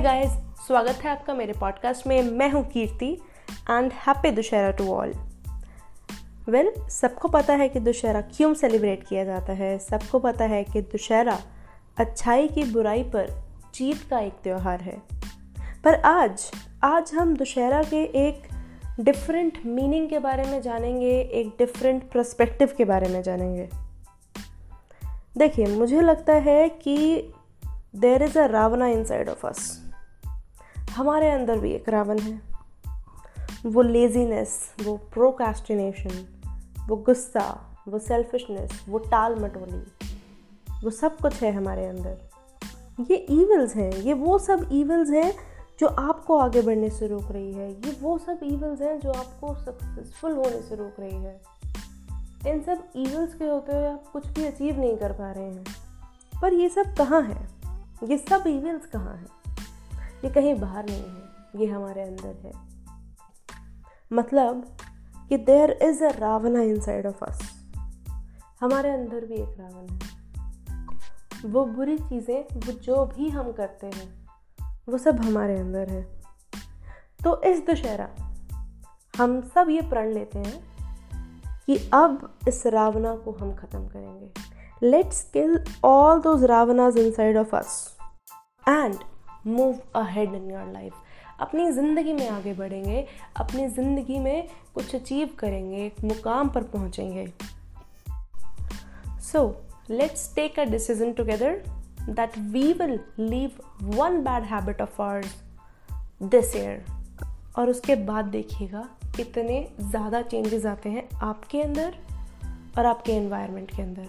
Guys स्वागत है आपका मेरे पॉडकास्ट में। मैं हूँ Kirti and happy Dussehra to all well सबको पता है कि दुशहरा क्यों सेलिब्रेट किया जाता है। सबको पता है कि दुशहरा अच्छाई की बुराई पर जीत का एक त्यौहार है। पर आज आज हम दुशहरा के एक डिफरेंट मीनिंग के बारे में जानेंगे, एक डिफरेंट प्रस्पेक्टिव के बारे में जानेंगे। देखिए, मुझे लगता है कि देर इज़ अ रावना इन साइड ऑफ़ अस हमारे अंदर भी एक रावण है। वो लेजीनेस वो प्रोकास्टिनेशन वो गुस्सा, वो सेल्फिशनेस वो टाल मटोली, वो सब कुछ है हमारे अंदर। ये ईवल्स हैं, ये वो सब ईवल्स हैं जो आपको आगे बढ़ने से रोक रही है। ये वो सब ईवल्स हैं जो आपको सक्सेसफुल होने से रोक रही है। इन सब ईवल्स के होते हुए आप कुछ भी अचीव नहीं कर पा रहे हैं। पर ये सब कहाँ है? ये सब ईवल्स कहाँ हैं? ये कहीं बाहर नहीं है, ये हमारे अंदर है। मतलब कि देर इज़ अ रावना इन साइड ऑफ़ अस हमारे अंदर भी एक रावण है। वो बुरी चीज़ें, वो जो भी हम करते हैं, वो सब हमारे अंदर है। तो इस दशहरा हम सब ये प्रण लेते हैं कि अब इस रावना को हम ख़त्म करेंगे। Let's kill all those Ravanas inside of us and move ahead in your life अपनी ज़िंदगी में आगे बढ़ेंगे, अपनी ज़िंदगी में कुछ अचीव करेंगे एक मुकाम पर पहुँचेंगे। So let's take a decision together that we will leave one bad habit of ours this year और उसके बाद देखिएगा कितने ज़्यादा चेंजेस आते हैं आपके अंदर और आपके एनवायरनमेंट के अंदर।